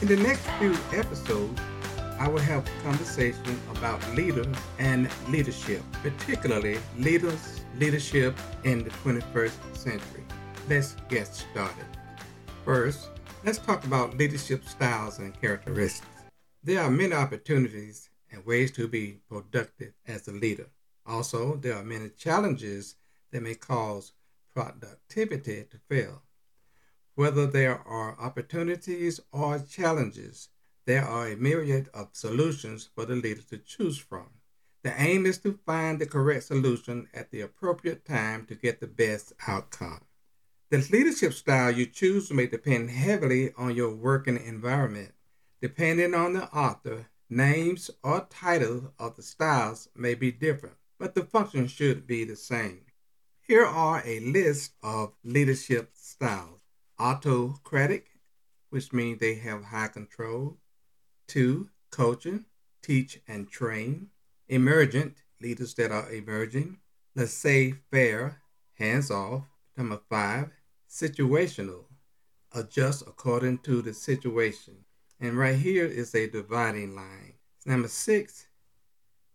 In the next few episodes, I will have a conversation about leaders and leadership, particularly leaders, leadership in the 21st century. Let's get started. First, let's talk about leadership styles and characteristics. There are many opportunities and ways to be productive as a leader. Also, there are many challenges that may cause productivity to fail. Whether there are opportunities or challenges, there are a myriad of solutions for the leader to choose from. The aim is to find the correct solution at the appropriate time to get the best outcome. The leadership style you choose may depend heavily on your working environment. Depending on the author, names or titles of the styles may be different, but the function should be the same. Here are a list of leadership styles autocratic, which means they have high control, Two, coaching, teach and train. Emergent, leaders that are emerging. Laissez faire, hands off. Number five, situational, adjust according to the situation. And right here is a dividing line. Number six,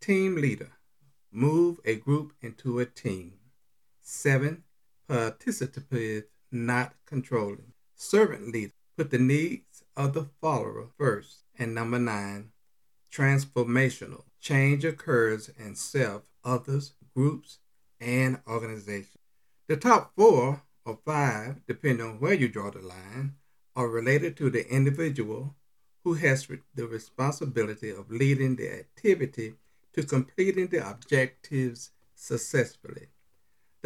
team leader, move a group into a team. Seven, participative, not controlling. Servant leader, put the needs of the follower first. And number nine, transformational. Change occurs in self, others, groups, and organizations. The top four or five, depending on where you draw the line, are related to the individual who has the responsibility of leading the activity to completing the objectives successfully.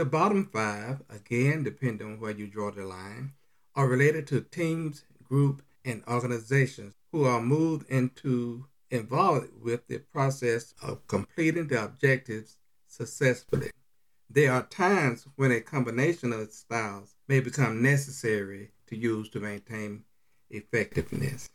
The bottom five, again, depending on where you draw the line, are related to teams, group, and organizations who are moved into involved with the process of completing the objectives successfully. There are times when a combination of styles may become necessary to use to maintain effectiveness.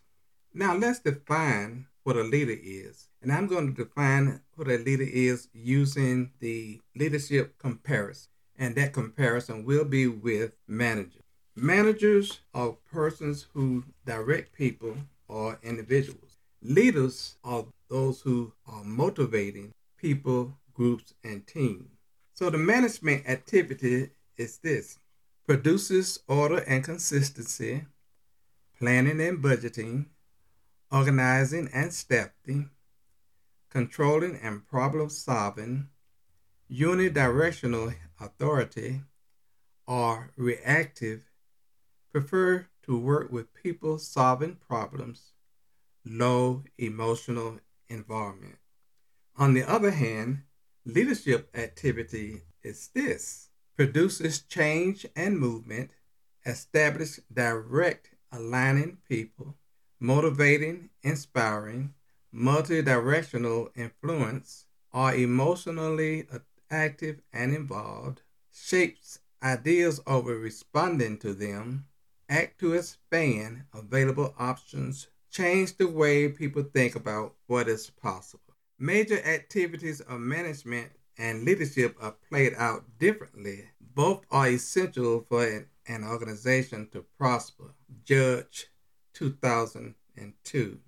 Now let's define what a leader is. And I'm going to define what a leader is using the leadership comparison. And that comparison will be with managers. Managers are persons who direct people or individuals. Leaders are those who are motivating people, groups, and teams. So the management activity is this produces order and consistency, planning and budgeting, organizing and staffing, controlling and problem solving, unidirectional authority, are reactive prefer to work with people solving problems, low emotional environment. On the other hand, leadership activity is this produces change and movement, establish direct aligning people, motivating, inspiring, multi-directional influence, are emotionally active and involved, shapes ideas over responding to them, act to expand available options, change the way people think about what is possible. Major activities of management and leadership are played out differently. Both are essential for an organization to prosper. Judge 2002.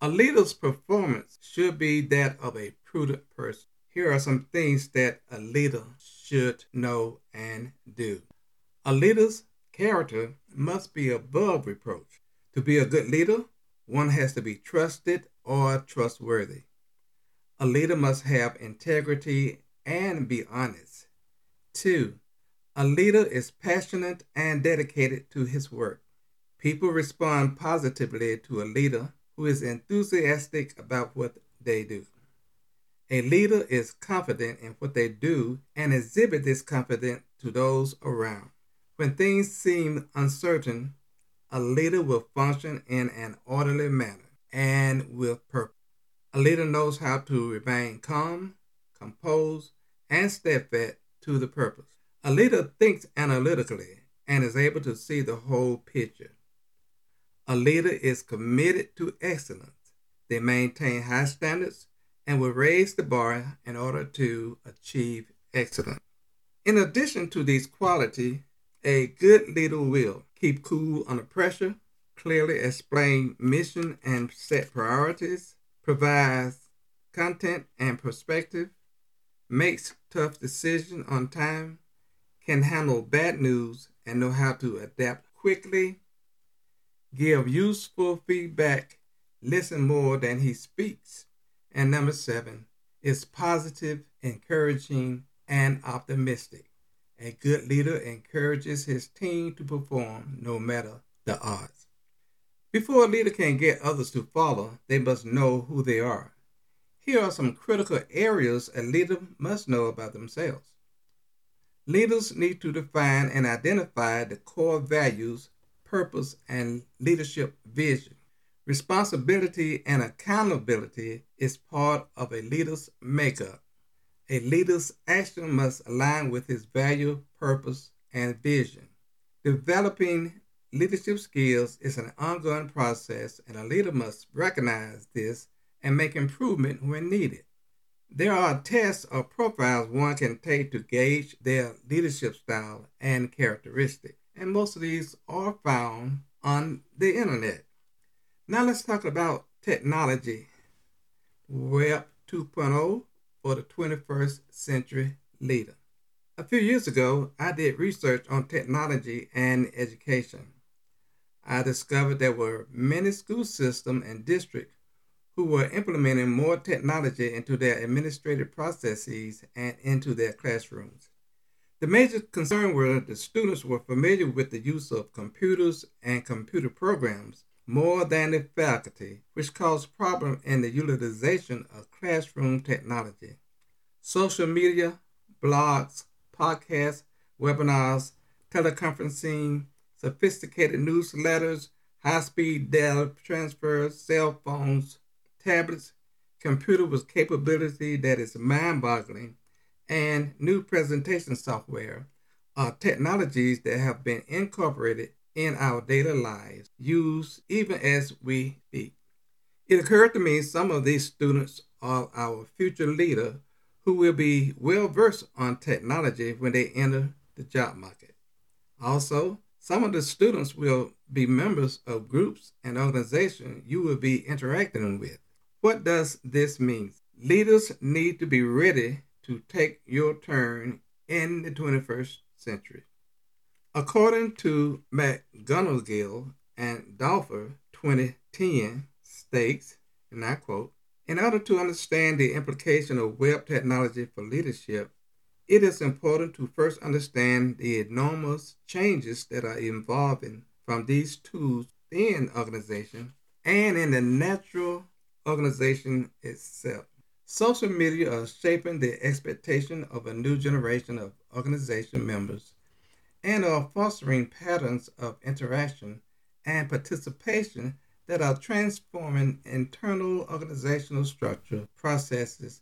A leader's performance should be that of a prudent person. Here are some things that a leader should know and do. A leader's Character must be above reproach. To be a good leader, one has to be trusted or trustworthy. A leader must have integrity and be honest. Two, a leader is passionate and dedicated to his work. People respond positively to a leader who is enthusiastic about what they do. A leader is confident in what they do and exhibit this confidence to those around. When things seem uncertain, a leader will function in an orderly manner and with purpose. A leader knows how to remain calm, composed, and steadfast to the purpose. A leader thinks analytically and is able to see the whole picture. A leader is committed to excellence They maintain high standards and will raise the bar in order to achieve excellence. In addition to these qualities, a good leader will keep cool under pressure, clearly explain mission and set priorities, provides content and perspective, makes tough decisions on time, can handle bad news and know how to adapt quickly, give useful feedback, listen more than he speaks. And number seven is positive, encouraging, and optimistic. A good leader encourages his team to perform no matter the odds. Before a leader can get others to follow, they must know who they are. Here are some critical areas a leader must know about themselves. Leaders need to define and identify the core values, purpose, and leadership vision. Responsibility and accountability is part of a leader's makeup. A leader's action must align with his value, purpose, and vision. Developing leadership skills is an ongoing process, and a leader must recognize this and make improvement when needed. There are tests or profiles one can take to gauge their leadership style and characteristics, and most of these are found on the internet. Now let's talk about technology. Web 2.0 for the 21st century leader. A few years ago, I did research on technology and education. I discovered there were many school systems and districts who were implementing more technology into their administrative processes and into their classrooms. The major concern were that the students were familiar with the use of computers and computer programs more than the faculty, which caused problems in the utilization of classroom technology. Social media, blogs, podcasts, webinars, teleconferencing, sophisticated newsletters, high speed data transfers, cell phones, tablets, computer with capability that is mind boggling, and new presentation software are technologies that have been incorporated in our daily lives, used even as we speak. It occurred to me some of these students are our future leader who will be well versed on technology when they enter the job market. Also, some of the students will be members of groups and organizations you will be interacting with. What does this mean? Leaders need to be ready to take your turn in the 21st century. According to McGonagill and Doerffer 2010 states, and I quote, in order to understand the implication of web technology for leadership, it is important to first understand the enormous changes that are evolving from these tools in organization and in the natural organization itself. Social media are shaping the expectation of a new generation of organization members and are fostering patterns of interaction and participation that are transforming internal organizational structure, processes,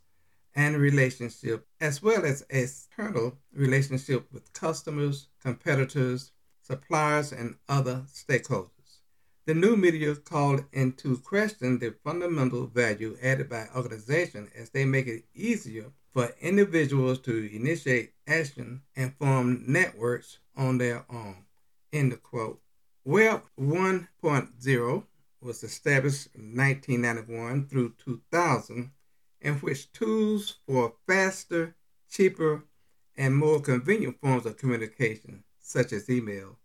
and relationship, as well as external relationship with customers, competitors, suppliers, and other stakeholders. The new media called into question the fundamental value added by organizations as they make it easier for individuals to initiate action and form networks on their own. End of quote. Web 1.0 was established in 1991 through 2000, in which tools for faster, cheaper, and more convenient forms of communication, such as email,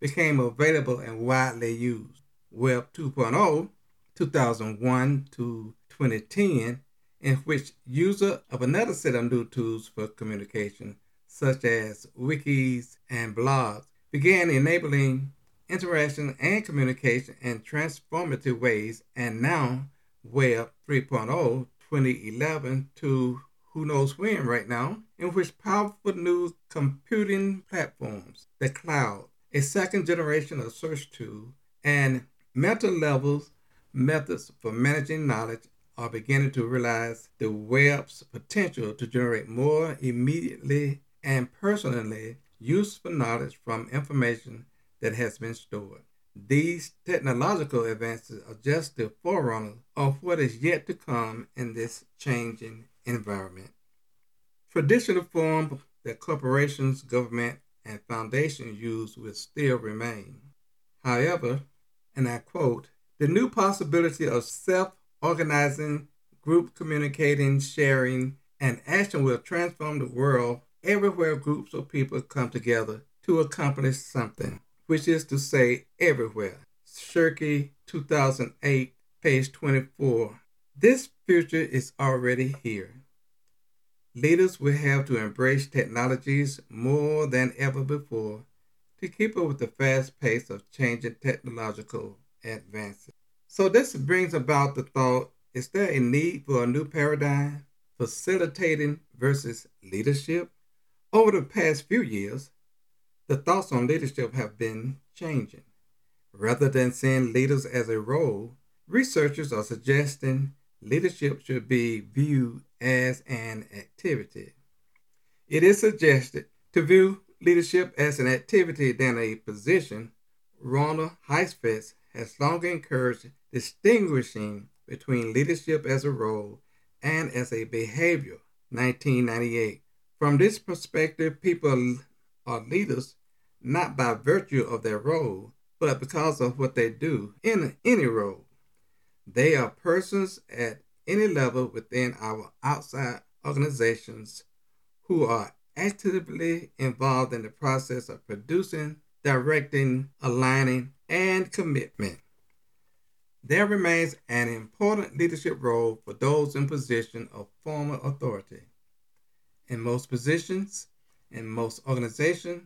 became available and widely used. Web 2.0, 2001 to 2010, in which user of another set of new tools for communication, such as wikis and blogs, began enabling interaction and communication in transformative ways, and now Web 3.0, 2011 to who knows when right now, in which powerful new computing platforms, the cloud, a second generation of search tool, and meta levels methods for managing knowledge are beginning to realize the web's potential to generate more immediately and personally useful knowledge from information that has been stored. These technological advances are just the forerunner of what is yet to come in this changing environment. Traditional forms that corporations, government, and foundations use will still remain. However, and I quote, the new possibility of self organizing, group communicating, sharing, and action will transform the world everywhere groups of people come together to accomplish something, which is to say, everywhere. Shirky 2008, page 24. This future is already here. Leaders will have to embrace technologies more than ever before to keep up with the fast pace of changing technological advances. So, this brings about the thought is there a need for a new paradigm, facilitating versus leadership? Over the past few years, the thoughts on leadership have been changing. Rather than seeing leaders as a role, researchers are suggesting leadership should be viewed as an activity. It is suggested to view leadership as an activity than a position. Rona Heifetz has long encouraged distinguishing between leadership as a role and as a behavior. 1998. From this perspective, people are leaders not by virtue of their role, but because of what they do in any role. They are persons at any level within our outside organizations who are actively involved in the process of producing, directing, aligning, and commitment. There remains an important leadership role for those in position of formal authority. In most positions, in most organizations,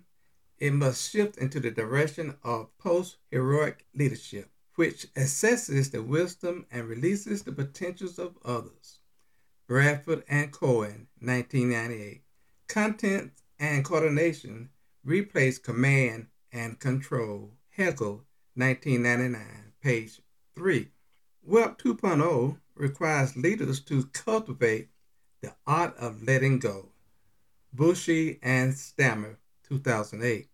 it must shift into the direction of post heroic leadership which assesses the wisdom and releases the potentials of others. Bradford and Cohen, 1998. Content and coordination replace command and control. Haeckel, 1999, page 3. Web 2.0 requires leaders to cultivate the art of letting go. Bushy and Stammer, 2008.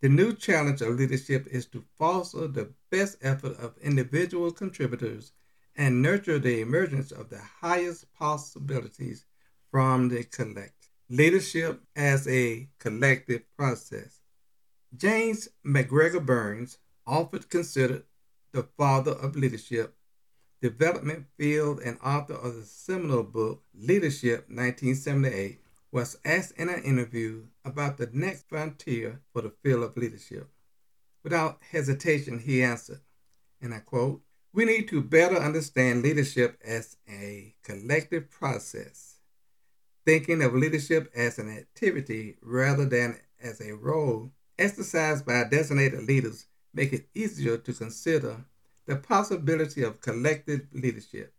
The new challenge of leadership is to foster the best effort of individual contributors and nurture the emergence of the highest possibilities from the collective. Leadership as a collective process. James MacGregor Burns, often considered the father of leadership, development field and author of the seminal book Leadership 1978, was asked in an interview about the next frontier for the field of leadership. Without hesitation, he answered, and I quote, We need to better understand leadership as a collective process, thinking of leadership as an activity rather than as a role exercised by designated leaders make it easier to consider the possibility of collective leadership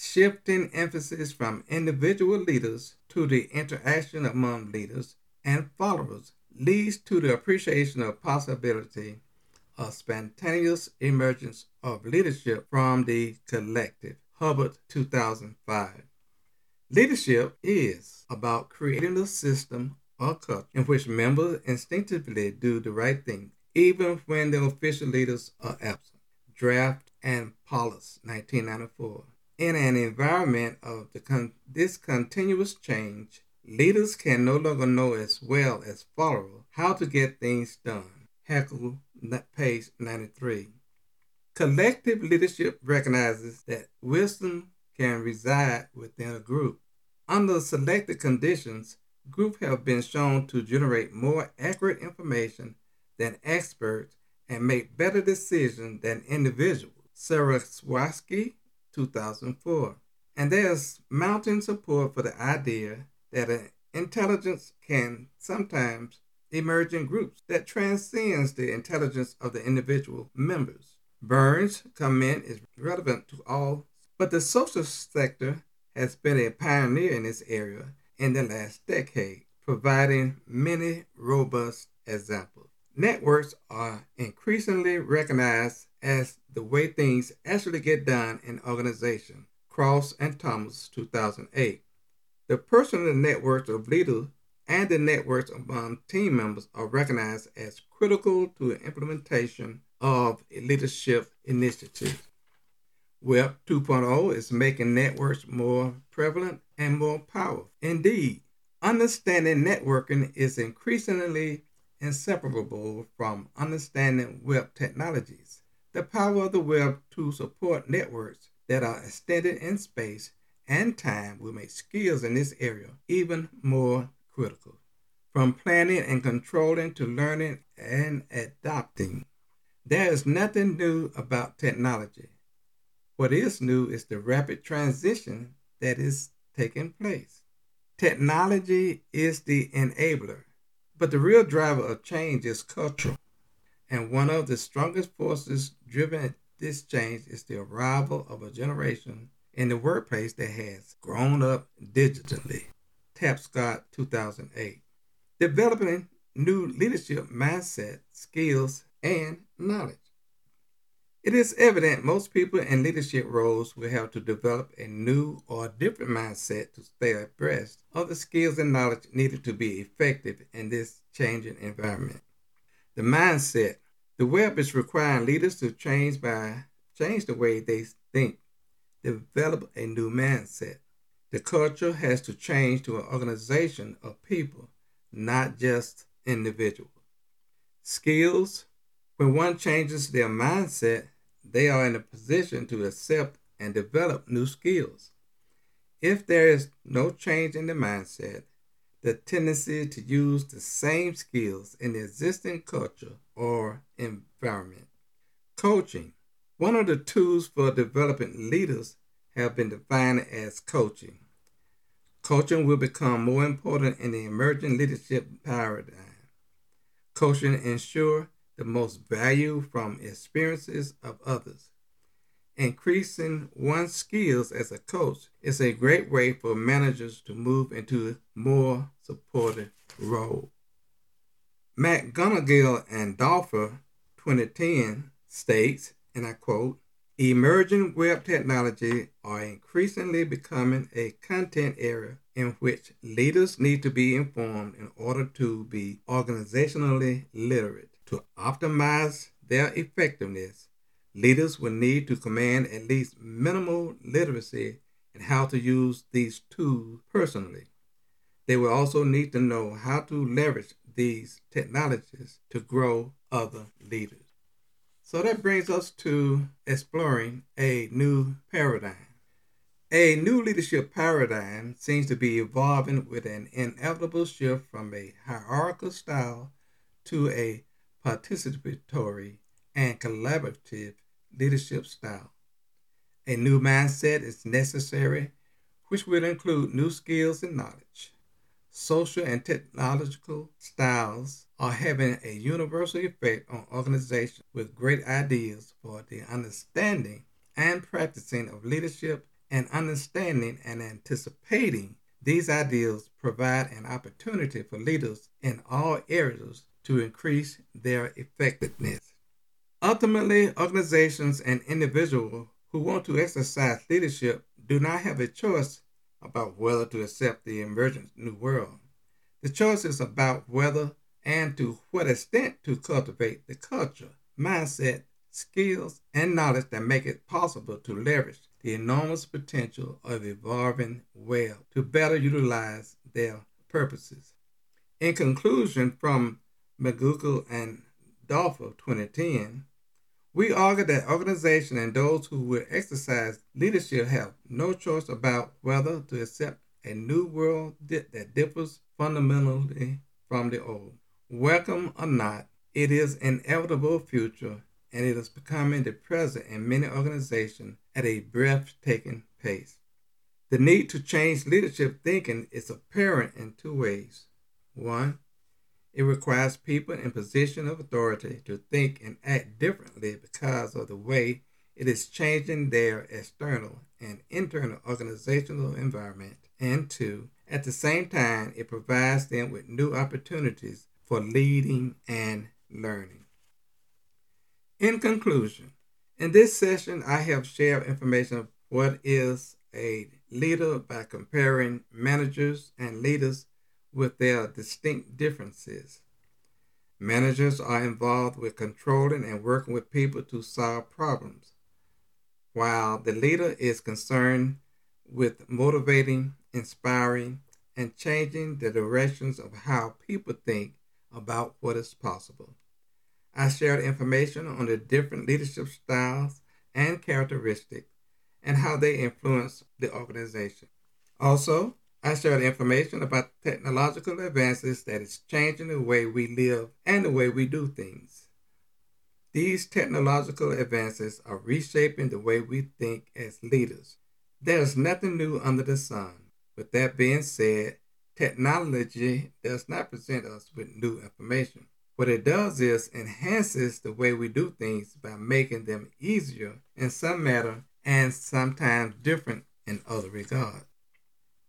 shifting emphasis from individual leaders to the interaction among leaders and followers leads to the appreciation of possibility of spontaneous emergence of leadership from the collective. Hubbard 2005. Leadership is about creating a system or culture in which members instinctively do the right thing, even when the official leaders are absent. Drath and Palus, 1994. In an environment of con- this continuous change, leaders can no longer know as well as followers how to get things done. Haeckel, page 93. Collective leadership recognizes that wisdom can reside within a group. Under selected conditions, groups have been shown to generate more accurate information than experts and make better decisions than individuals. Surowiecki 2004. And there's mounting support for the idea that an intelligence can sometimes emerge in groups that transcends the intelligence of the individual members. Burns' comment is relevant to all, but the social sector has been a pioneer in this area in the last decade, providing many robust examples. Networks are increasingly recognized as the way things actually get done in organization. Cross and Thomas, 2008. The personal networks of leaders and the networks among team members are recognized as critical to the implementation of leadership initiatives. Web 2.0 is making networks more prevalent and more powerful. Indeed, understanding networking is increasingly inseparable from understanding web technologies. The power of the web to support networks that are extended in space and time will make skills in this area even more critical. From planning and controlling to learning and adopting, there is nothing new about technology. What is new is the rapid transition that is taking place. Technology is the enabler, but the real driver of change is cultural. And one of the strongest forces driven this change is the arrival of a generation in the workplace that has grown up digitally. Tapscott 2008. Developing new leadership mindset, skills, and knowledge. It is evident most people in leadership roles will have to develop a new or different mindset to stay abreast of the skills and knowledge needed to be effective in this changing environment. The mindset. The web is requiring leaders to change by change the way they think, develop a new mindset. The culture has to change to an organization of people, not just individuals. Skills. When one changes their mindset, they are in a position to accept and develop new skills. If there is no change in the mindset, the tendency to use the same skills in the existing culture or environment. Coaching. One of the tools for developing leaders have been defined as coaching. Coaching will become more important in the emerging leadership paradigm. Coaching ensures the most value from experiences of others. Increasing one's skills as a coach is a great way for managers to move into a more supportive role. Matt McGonagill and Doerffer 2010 states, and I quote, Emerging web technology are increasingly becoming a content area in which leaders need to be informed in order to be organizationally literate. To optimize their effectiveness, leaders will need to command at least minimal literacy in how to use these tools personally. They will also need to know how to leverage these technologies to grow other leaders. So that brings us to exploring a new paradigm. A new leadership paradigm seems to be evolving with an inevitable shift from a hierarchical style to a participatory and collaborative leadership style. A new mindset is necessary, which will include new skills and knowledge. Social and technological styles are having a universal effect on organizations with great ideas for the understanding and practicing of leadership and understanding and anticipating these ideals provide an opportunity for leaders in all areas to increase their effectiveness. Ultimately, organizations and individuals who want to exercise leadership do not have a choice about whether to accept the emergent new world. The choice is about whether and to what extent to cultivate the culture, mindset, skills, and knowledge that make it possible to leverage the enormous potential of evolving well to better utilize their purposes. In conclusion, from McGonagill and Doerffer 2010, we argue that organizations and those who will exercise leadership have no choice about whether to accept a new world that differs fundamentally from the old. Welcome or not, it is an inevitable future and it is becoming the present in many organizations at a breathtaking pace. The need to change leadership thinking is apparent in two ways. One, it requires people in position of authority to think and act differently because of the way it is changing their external and internal organizational environment. And two, at the same time, it provides them with new opportunities for leading and learning. In conclusion, in this session, I have shared information of what is a leader by comparing managers and leaders with their distinct differences. Managers are involved with controlling and working with people to solve problems, while the leader is concerned with motivating, inspiring, and changing the directions of how people think about what is possible. I shared information on the different leadership styles and characteristics and how they influence the organization. Also, I shared information about technological advances that is changing the way we live and the way we do things. These technological advances are reshaping the way we think as leaders. There's nothing new under the sun. With that being said, technology does not present us with new information. What it does is enhances the way we do things by making them easier in some matter and sometimes different in other regards.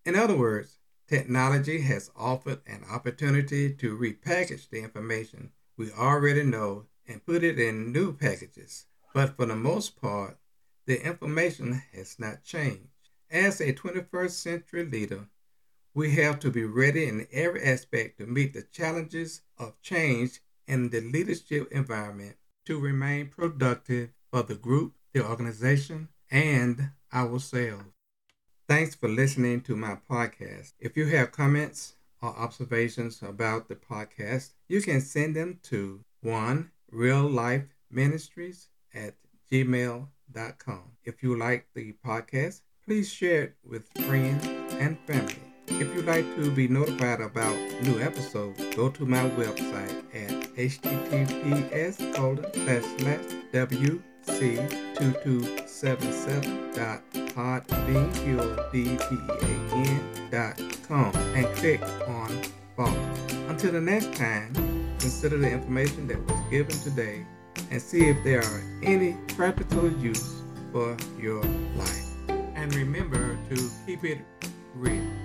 In other words, technology has offered an opportunity to repackage the information we already know and put it in new packages. But for the most part, the information has not changed. As a 21st century leader, we have to be ready in every aspect to meet the challenges of change in the leadership environment to remain productive for the group, the organization, and ourselves. Thanks for listening to my podcast. If you have comments or observations about the podcast, you can send them to one real life ministries at gmail.com. If you like the podcast, please share it with friends and family. If you'd like to be notified about new episodes, go to my website at https colon slash slash wc227.podbean.com and click on follow. Until the next time, consider the information that was given today and see if there are any practical use for your life. And remember to keep it real.